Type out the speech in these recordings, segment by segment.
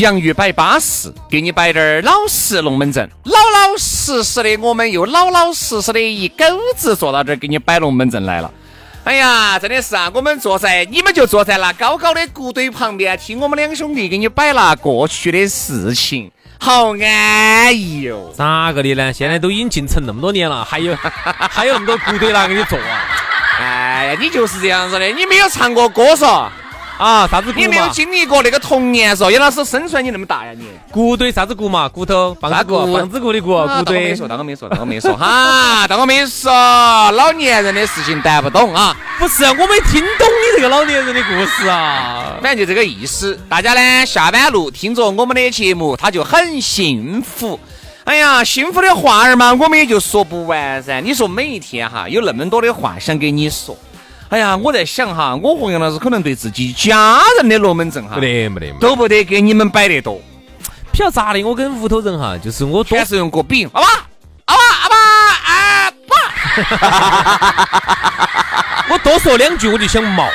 洋芋摆巴适，给你摆点儿老实龙门阵，老老实实的，我们又老老实实的一狗子坐到这儿给你摆龙门阵来了。哎呀，真的是啊，我们坐在你们就坐在那高高的谷堆旁边，听我们两兄弟给你摆那过去的事情，好安逸哟。咋个的呢？现在都已经进城那么多年了，还有 还有那么多谷堆拿给你做啊？哎呀，你就是这样子的，你没有唱过歌嗦。啊，啥子骨你没有经历过那个童年嗦？杨老师生出来你那么大呀你？骨堆啥子骨嘛？骨头，棒子骨，棒子骨的骨，骨堆。没说，当我没说，当我没说，哈，当我没说，老年人的事情谈不懂啊。不是，我没听懂你这个老年人的故事啊。反正就这个意思。大家呢下班路听着我们的节目，他就很幸福。哎呀，幸福的话儿嘛，我们也就说不完噻。你说每一天哈，有那么多的话想给你说。哎呀，我在想哈，我和杨老师可能对自己家人的龙门阵哈，不得没得，都不得给你们摆得多。比较咋的？我跟屋头人哈，就是我全是用个比，阿爸阿爸阿爸阿爸，我多说两句我就想毛。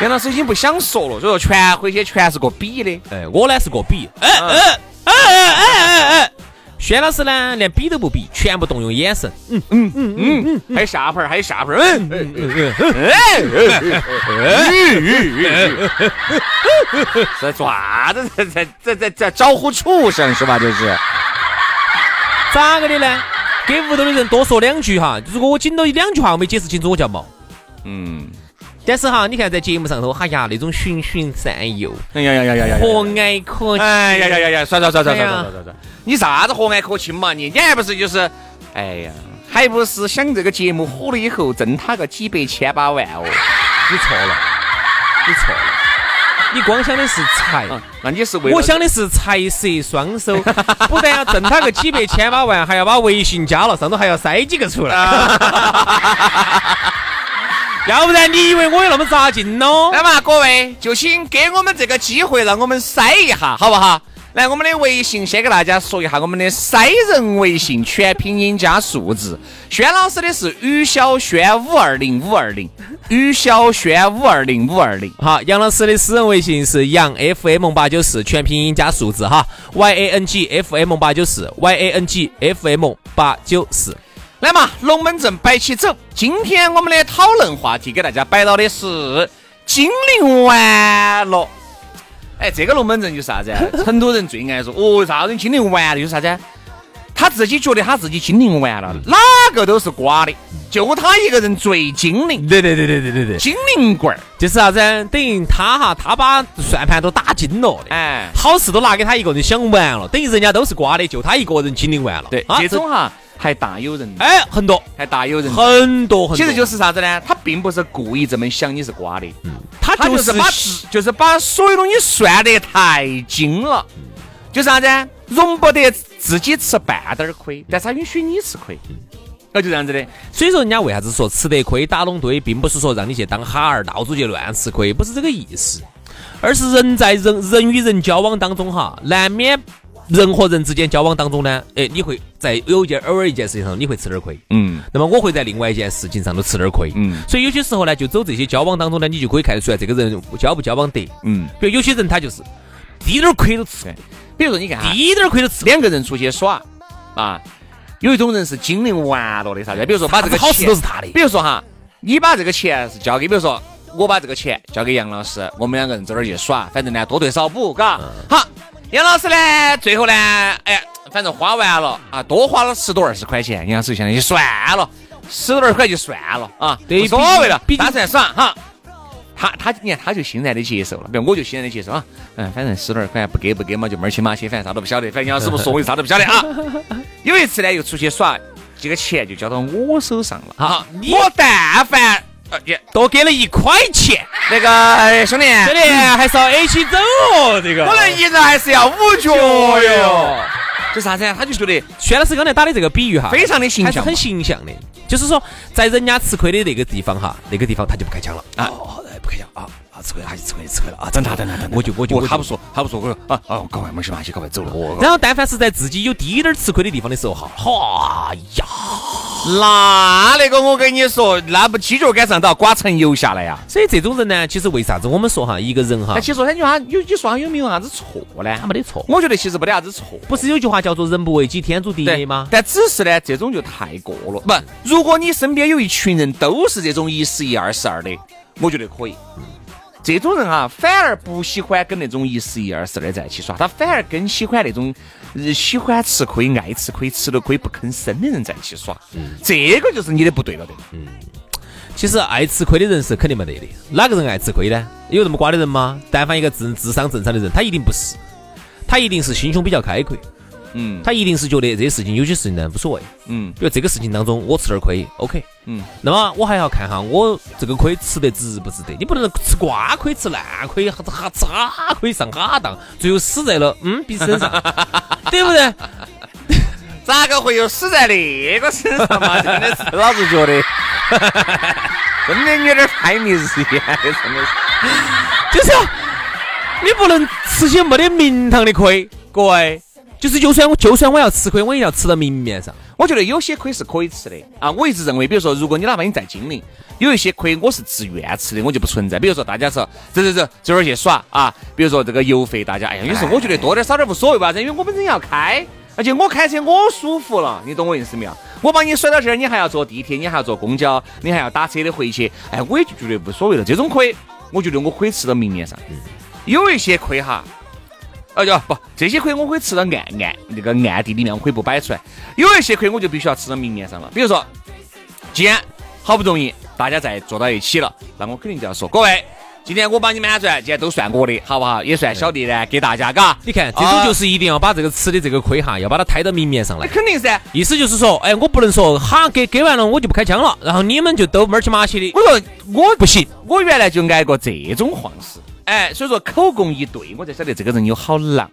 杨老师已经不想说了，所以说全回去全是个比的。哎，我呢是个比，哎哎哎哎哎哎。轩老师呢，连比都不比，全部动用眼神。嗯嗯嗯嗯嗯，还有下盘，还有下盘。嗯嗯嗯嗯。在做啥子？在在在在在招呼畜生是吧？这是。咋个的呢？给屋头的人多说两句哈。如果我紧到一两句话我没解释清楚，我叫毛。嗯。但是哈，你看在节目上头，哎呀，那种循循善诱，哎呀呀呀呀呀，和蔼可亲，哎呀呀呀呀，算算算算算算算算，你啥子和蔼可亲嘛？你你还不是就是，哎呀，还不是想这个节目火了以后挣他个几百千把万哦？你错了，你错了，你光想的是财，那你是为我想的是财色双收，不但要挣他个几百千把万，还要把微信加了，上头还要塞几个出来。要不然你以为我有那么扎劲喽？来嘛，各位就请给我们这个机会，让我们筛一下，好不好？来，我们的微信先给大家说一下，我们的筛人微信全拼音加数字。轩老师的是于小轩五二零五二零，于小轩五二零五二零。好，杨老师的私人微信是杨 FM 八九四，全拼音加数字哈，Y A N G F M 八九四，Y A N G F M 八九四。来嘛，龙门阵摆起走。今天我们的讨论话题给大家摆到的是精灵完了。哎，这个龙门阵就是啥子？成都人最爱说哦，啥子精灵完了？就是啥子？他自己觉得他自己精灵完了，哪个都是瓜的，就他一个人最精灵。对对对对对对对，精灵棍儿就是啥子？等于他哈，他把算盘都打精了的，哎，好事都拿给他一个人想完了，等于人家都是瓜的，就他一个人精灵完了。对，这种哈。还大有人哎，很多，还大有人很多很多。其实就是啥子呢？他并不是故意这么想你是瓜的，嗯，他就是把就是把所有东西算得太精了，就啥子？容不得自己吃半点儿亏，但是他允许你吃亏，那就这样子的。所以说，人家为啥子说吃得亏打拢堆，并不是说让你去当哈儿，到处去乱吃亏，不是这个意思，而是人在人人与人交往当中哈，难免。人和人之间交往当中呢，哎，你会在有件偶尔一件事情上你会吃点亏，嗯，那么我会在另外一件事情上都吃点亏，嗯，所以有些时候呢，就走这些交往当中呢，你就可以看得出来这个人交不交往得，嗯，比如有些人他就是滴点亏都吃，比如说你看，滴点亏都吃，两个人出去耍，啊，有一种人是精灵玩了的啥子？比如说把这个好事钱都是他的。比如说哈，你把这个钱是交给，比如说我把这个钱交给杨老师，我们两个人走哪儿去耍，反正呢多对少补，嘎。好，杨老师呢，最后呢，哎，反正花完了啊，多花了十多二十块钱，杨老师现在就算了，十多二十块就算了啊，对无所谓了，打算耍哈。他他你看他就欣然的接受了，比如我就欣然的接受啊，嗯，反正十多二块不给不给嘛，就门儿清马些，反正啥都不晓得，反正杨老师不说我就啥都不晓得啊。有一次呢，又出去耍，这个钱就交到我手上了。哈我但凡多给了一块钱，那个哎兄弟，兄弟还是要 A 起走哦，这个可能一人还是要五角哟。就啥子啊？他就觉得薛老师刚才打的这个比喻哈，非常的形象嘛还是很形象的。就是说，在人家吃亏的那个地方哈，那个地方他就不开枪了啊不开枪啊啊，吃亏了，还是吃亏了，吃亏了啊！等他等他等他，我就我就他不说他不说，我说啊啊，赶快没事嘛，去赶快走了。我然后，但凡是在自己有低点儿吃亏的地方的时候哈，哈呀，那那个我跟你说，那不犄角杆上都要刮层油下来呀。所以这种人呢，其实为啥子我们说哈，一个人哈那，其实他句话有你说他有没有啥子错呢？他没得错，我觉得其实没得啥子错。不是有句话叫做“人不为己，天诛地灭”吗？但只是呢，这种就太过了。不，如果你身边有一群人都是这种一十一二十二的，我觉得可以。这种人哈，反而不喜欢跟那种一十一二十的在一起耍，他反而更喜欢那种呃喜欢吃亏、爱吃亏、吃了亏不吭声的人在一起耍。这个就是你的不对了的。嗯其实爱吃亏的人是肯定没得的。哪个人爱吃亏呢？有那么瓜的人吗？但凡一个智智商正常的人，他一定不是，他一定是心胸比较开阔，嗯他一定是觉得这些事情有些事情呢无所谓。嗯比如这个事情当中，我吃点亏，OK，嗯，那么我还要看哈，我这个亏吃得值不值得？你不能吃瓜亏、吃烂亏、哈哈吃哈亏上哈当，最后死在了嗯彼此身上，对不对？咋个会有死在那个身上嘛？真的是，老子觉得，真的有点太迷日眼了，真的是。就是要你不能吃些没得名堂的亏，各位。就是就算我就算我要吃亏，我也要吃到明面上。我觉得有些亏是可以吃的啊。我一直认为，比如说，如果你哪怕你在金陵，有一些亏我是自愿吃的，我就不存在。比如说，大家说走走走，走哪儿去耍啊？比如说这个油费，大家哎呀，有时候我觉得多点少点无所谓吧，因为我本身要开，而且我开车我舒服了，你懂我意思没有？我把你甩到这儿，你还要坐地铁，你还要坐公交，你还要打车的回去，哎，我也就觉得无所谓了。这种亏，我觉得我可以吃到明面上。有一些亏哈，呃，就不这些亏我可以吃到暗暗那个暗地里面，我可以不摆出来。有一些亏我就必须要吃到明面上了。比如说，既然好不容易大家再坐到一起了，那我肯定就要说，各位，今天我把你们喊出来，今天都算我的，好不好？也算小弟呢，给大家，嘎。你看，这种就是一定要把这个吃的这个亏哈，要把它摊到明面上来那。肯定噻。意思就是说，哎，我不能说哈给给完了我就不开枪了，然后你们就都闷儿起马起的。我说我不行，我原来就挨过这种晃事，哎，所以说口供一对，我才晓得这个人有好狼，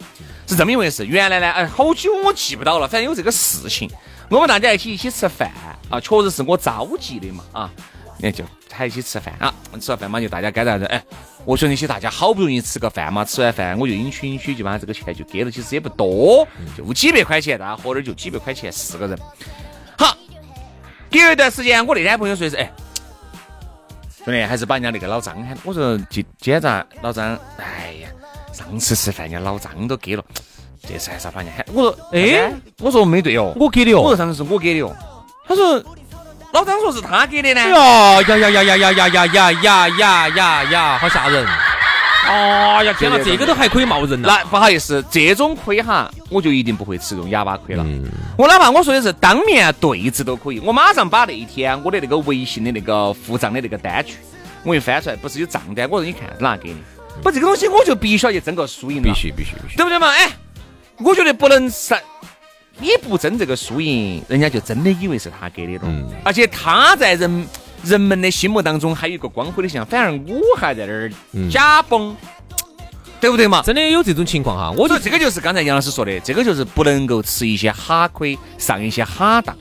是这么一回事。原来呢，哎，好久我记不到了，反正有这个事情。我们大家一起一起吃饭啊，确实是我召集的嘛啊，那就还一起吃饭啊，吃完饭嘛就大家该咋子，哎，我说那些大家好不容易吃个饭嘛，吃完饭我就允许允许就把这个钱就给了，其实也不多，就几百块钱，大家喝点就几百块钱，四个人。好，隔一段时间，我那天朋友说的是，哎。兄弟，还是把人家那个老张喊。我说今今天咋老张？哎呀，上次吃饭人家老张都给了，这次还是要把人家喊。我说哎，我说没对哦，我给的哦。我说上次是我给的哦。他说老张说是他给的呢。哎呀呀呀呀呀呀呀呀呀呀呀呀呀，好吓人！哎呀，天哪，这个都还可以冒人呐！那不好意思，这种亏哈，我就一定不会吃这种哑巴亏了。我哪怕我说的是当面对质都可以，我马上把那一天我的那个微信的那个付账的那个单据，我一翻出来，不是有账单，我说你看哪给你？不，这个东西我就必须要去争个输赢了。必须必须必须。对不对嘛？哎，我觉得不能是，你不争这个输赢，人家就真的以为是他给的了。而且他在人人们的心目当中还有一个光辉的形象，反而我还在那儿假崩，对不对嘛？真的有这种情况哈，我就我觉得这个就是刚才杨老师说的，这个就是不能够吃一些哈亏，上一些哈当。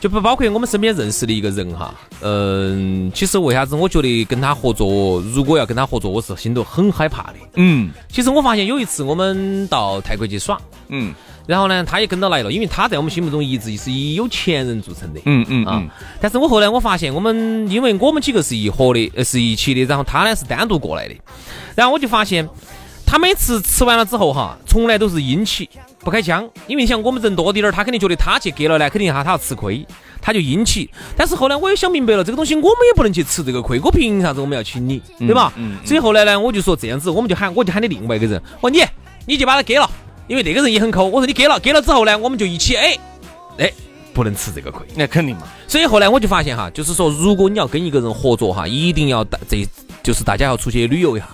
就不包括我们身边认识的一个人哈，嗯，其实为啥子我觉得跟他合作，如果要跟他合作，我是心头很害怕的。嗯。其实我发现有一次我们到泰国去耍，嗯。然后呢，他也跟到来了，因为他在我们心目中一直是以有钱人著称的。嗯嗯啊嗯，但是我后来我发现，我们因为我们几个是一伙的，呃，是一起的，然后他呢是单独过来的，然后我就发现他每次吃完了之后哈，从来都是阴起不开枪，因为像我们人多点儿，他肯定觉得他去给了呢，肯定哈他要吃亏，他就阴起。但是后来我也想明白了，这个东西我们也不能去吃这个亏，我凭啥子我们要请你，对吧？所以后来呢，我就说这样子，我们就喊我就喊你另外一个人，我说你你就把他给了，因为那个人也很抠。我说你给了，给了之后呢，我们就一起哎哎不能吃这个亏，那肯定嘛。所以后来我就发现哈，就是说如果你要跟一个人合作哈，一定要大这就是大家要出去旅游一下。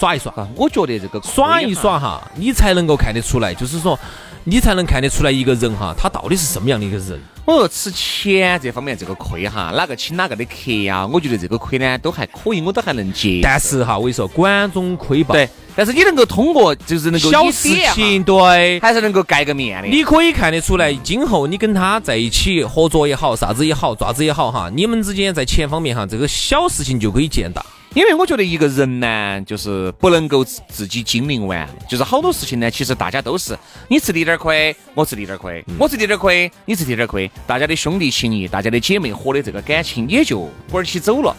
耍一耍，我觉得这个耍一耍哈，你才能够看得出来，就是说，你才能看得出来一个人哈，他到底是什么样的一个人。我说吃钱这方面这个亏哈，哪个请哪个的客呀？我觉得这个亏呢都还可以，我都还能接。但是哈，我跟你说，管中窥豹。对，但是你能够通过，就是能够小事情，对，还是能够盖个面的。你可以看得出来，今后你跟他在一起合作也好，啥子也好，爪子也好哈，你们之间在钱方面哈，这个小事情就可以见大。因为我觉得一个人呢，就是不能够自己精明完，就是好多事情呢，其实大家都是你吃滴点儿亏，我吃滴点儿亏，我吃滴点儿亏，你吃滴点儿亏，大家的兄弟情谊，大家的姐妹伙的这个感情也就滚起走了。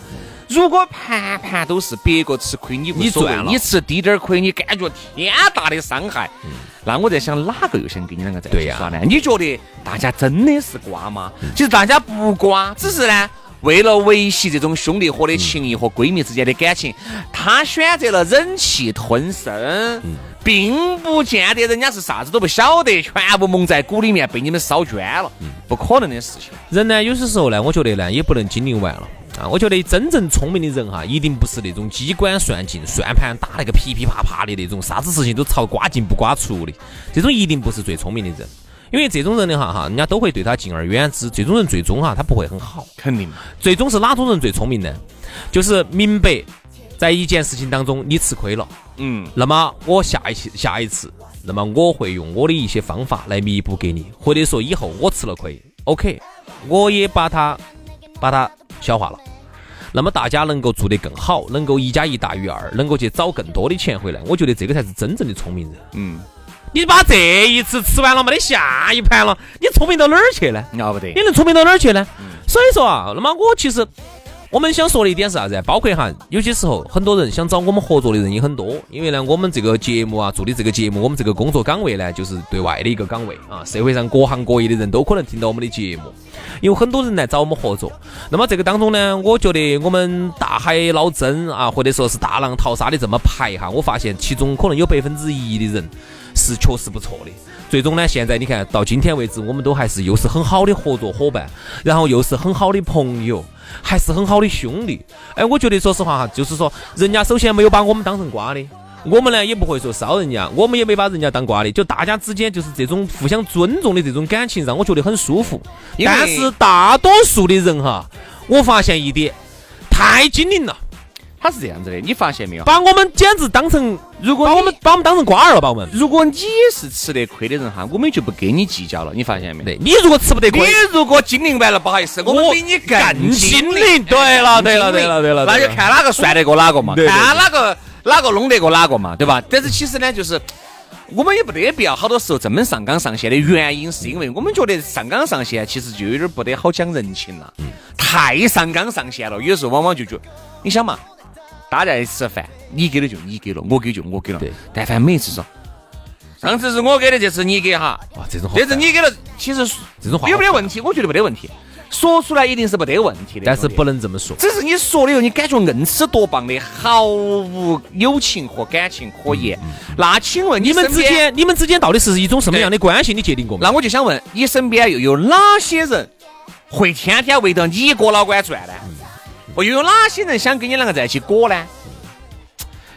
如果盘盘都是别个吃亏，你你赚了，你吃滴点儿亏，你感觉天大的伤害，那我在想哪个又想跟你两个在一起耍呢？你觉得大家真的是瓜吗？其实大家不瓜，只是呢。为了维系这种兄弟伙的情谊和闺蜜之间的感情，他选择了忍气吞声，并不见得人家是啥子都不晓得，全部蒙在鼓里面被你们烧捐了，不可能的事情。人呢，有些时候呢，我觉得呢，也不能精灵完了啊。我觉得真正聪明的人哈，一定不是那种机关算尽、算盘打那个噼噼啪啪的那种，啥子事情都朝瓜进不瓜出的，这种一定不是最聪明的人。因为这种人的话哈，人家都会对他敬而远之。这种人最终哈，他不会很好。肯定。最终是哪种人最聪明呢？就是明白，在一件事情当中你吃亏了，嗯，那么我下一次下一次，那么我会用我的一些方法来弥补给你，或者说以后我吃了亏，OK，我也把它把它消化了。那么大家能够做得更好，能够一加一大于二，能够去找更多的钱回来，我觉得这个才是真正的聪明人。嗯。你把这一次吃完了，没得下一盘了，你聪明到哪儿去呢？要不得，你能聪明到哪儿去呢？所以说啊，那么我其实我们想说的一点是啥子？包括哈，有些时候很多人想找我们合作的人也很多，因为呢，我们这个节目啊，做的这个节目，我们这个工作岗位呢，就是对外的一个岗位啊，社会上各行各业的人都可能听到我们的节目，有很多人来找我们合作。那么这个当中呢，我觉得我们大海捞针啊，或者说是大浪淘沙的这么排哈，我发现其中可能有百分之一的人。是确实不错的。最终呢，现在你看到今天为止，我们都还是又是很好的合作伙伴，然后又是很好的朋友，还是很好的兄弟。哎，我觉得说实话哈，就是说人家首先没有把我们当成瓜的，我们呢也不会说烧人家，我们也没把人家当瓜的，就大家之间就是这种互相尊重的这种感情，让我觉得很舒服。但是大多数的人哈，我发现一点，太精灵了。他是这样子的，你发现没有？把我们简直当成，如果把我们把我们当成瓜儿了，把我们。如果你是吃得亏的人哈，我们就不跟你计较了。你发现没？对，你如果吃不得亏，你如果精灵完了，不好意思，我们比你更精灵。对了，对了，对了，对了，那就看哪个算得过哪个嘛，看哪个哪个弄得过哪个嘛，对吧？但是其实呢，就是我们也不得必要好多时候这么上纲上线的原因，是因为我们觉得上纲上线其实就有点不得好讲人情了，太上纲上线了，有时候往往就觉，你想嘛。大家一起吃饭，你给的就你给了，我给就我给了。对，但凡每次说，上次是我给的，这次你给哈。哇，这种这次你给了，其实这种话有没得问题？我觉得没得问题。说出来一定是没得问题的，但是不能这么说。只是你说的后，你感觉硬是多棒的，毫无友情和感情可言。那请问你们之间，你们之间到底是一种什么样的关系？你界定过吗？那我就想问，你身边又有哪些人会天天围着你哥老倌转呢？我又有哪些人想跟你两个在一起过呢？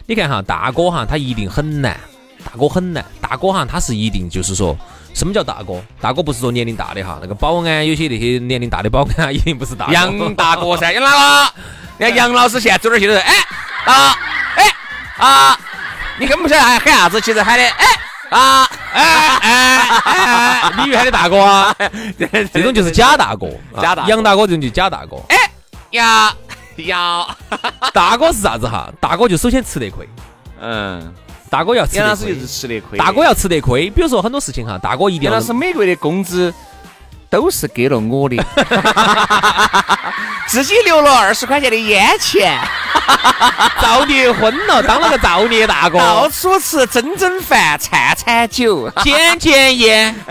你看哈，大哥哈，他一定很难。大哥很难，大哥哈，他是一定就是说，什么叫大哥？大哥不是说年龄大的哈，那个保安有些那些年龄大的保安啊，一定不是大。杨大哥噻，杨大哥，你 看杨老师现在走哪去都是，哎啊哎啊，你根本不晓得喊喊啥子，其实喊的哎啊哎哎哎，你以为喊的大哥啊？这种就是假大哥，假大杨大哥这种就假大哥。哎呀。要大哥是啥子哈？大哥就首先吃得亏，嗯，大哥要吃得亏，就是吃得亏。大哥要吃得亏，比如说很多事情哈，大哥一定要。是每个月的工资都是给了我的，自己留了二十块钱的烟钱。造孽昏了，当了个造孽大哥，到处吃蒸蒸饭、餐餐酒，捡捡烟。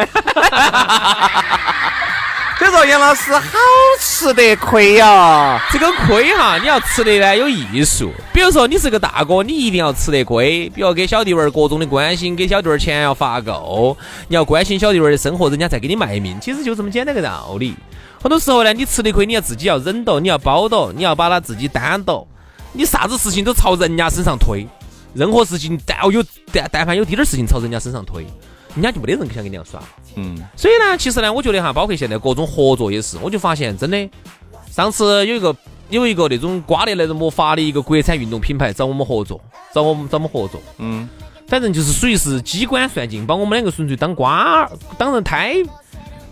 所以说，杨老师好吃得亏呀。这个亏哈，你要吃的呢有艺术。比如说，你是个大哥，你一定要吃得亏。比如给小弟娃儿各种的关心，给小弟娃儿钱要发够，你要关心小弟娃儿的生活，人家再给你卖命。其实就这么简单个道理。很多时候呢，你吃的亏，你要自己要忍到，你要包到，你要把它自己担到。你啥子事情都朝人家身上推，任何事情但有但但凡有滴点儿事情朝人家身上推。人家就没得人想跟你样耍，嗯，所以呢，其实呢，我觉得哈，包括现在各种合作也是，我就发现真的，上次有一个有一个那种刮的那种魔法的一个国产运动品牌找我们合作，找我们找我们合作，嗯，反正就是属于是机关算尽，把我们两个纯粹当瓜当成胎。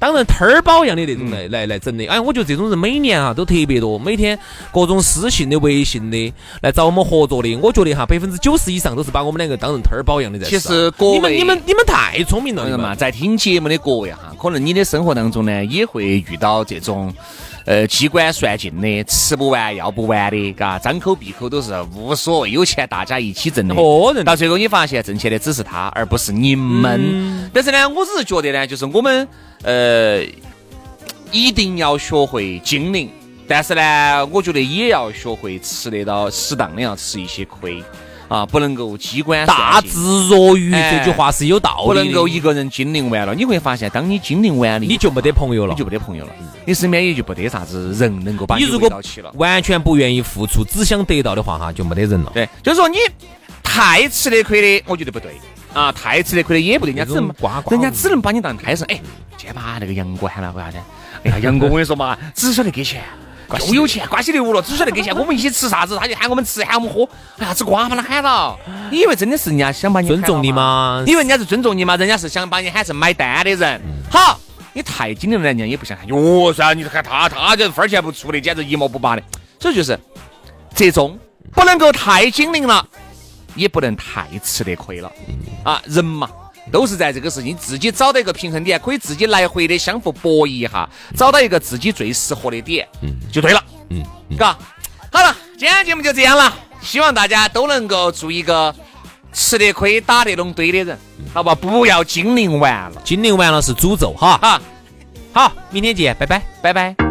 当然，摊儿包一样的那种来来来整的，哎，我觉得这种人每年啊都特别多，每天各种私信的、微信的来找我们合作的，我觉得哈百分之九十以上都是把我们两个当成摊儿包一样的在。其实各位，你们你们你们太聪明了嘛！在听节目的各位哈，可能你的生活当中呢也会遇到这种呃机关算尽的、吃不完要不完的，嘎，张口闭口都是无所谓，有钱大家一起挣的。哦，到最后你发现挣钱的只是他，而不是你们。但是呢，我只是觉得呢，就是我们。呃，一定要学会精灵，但是呢，我觉得也要学会吃得到适当的要吃一些亏啊，不能够机关大智若愚这句话是有道理的不能够一个人精灵完了，你会发现，当你精灵完了，你就没得朋友了，你就没得朋友了，你身边也就没得啥子人能够把你如果完全不愿意付出，只想得到的话哈，就没得人了。对，就是说你太吃得亏的，我觉得不对。啊，太吃得亏的也不对，人家只能人家只能把你当胎神。哎，今天把那个杨哥喊来，为啥子？哎呀，杨哥，我跟你说嘛，只晓得给钱，又有钱，关系流了，只晓得给钱。我们一起吃啥子，他就喊我们吃，喊我们喝。哎呀，吃瓜把他喊到，你以为真的是人家想把你尊重你吗？你以为人家是尊重你吗？人家是想把你喊成买单的人。好，你太精明了，人家也不想喊。哟，算了，你看他，他这分钱不出的，简直一毛不拔的。所以就是折中，不能够太精明了。也不能太吃得亏了啊！人嘛，都是在这个事情自己找到一个平衡点，可以自己来回的相互博弈一下，找到一个自己最适合的点，嗯，就对了，嗯，嘎，好了，今天节目就这样了，希望大家都能够做一个吃得亏、打得拢堆的人，好吧？不要精灵完了，精灵完了是诅咒哈，好，好，明天见，拜拜，拜拜。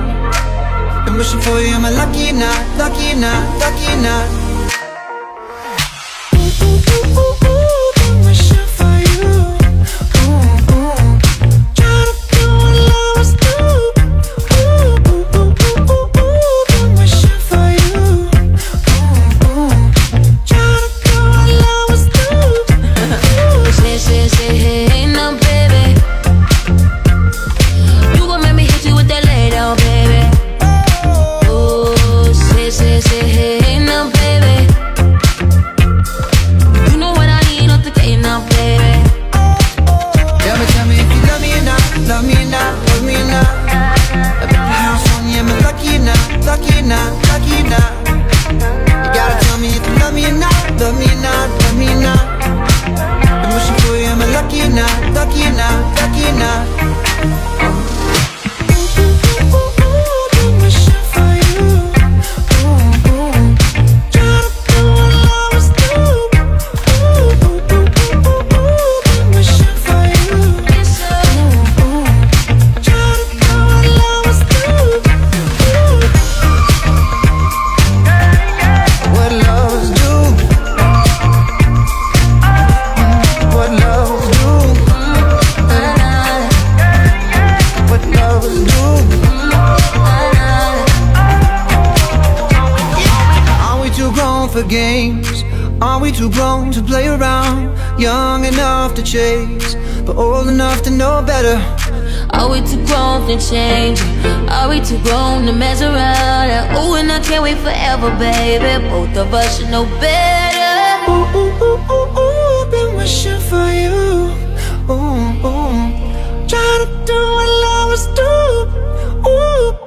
Wishing for you, am I lucky or lucky or lucky or for games? Are we too grown to play around? Young enough to chase, but old enough to know better. Are we too grown to change? Are we too grown to measure around? And ooh, and I can't wait forever, baby. Both of us should know better. Ooh, ooh, ooh, ooh, ooh, been wishing for you. Ooh, ooh, try to do what lovers do. Ooh.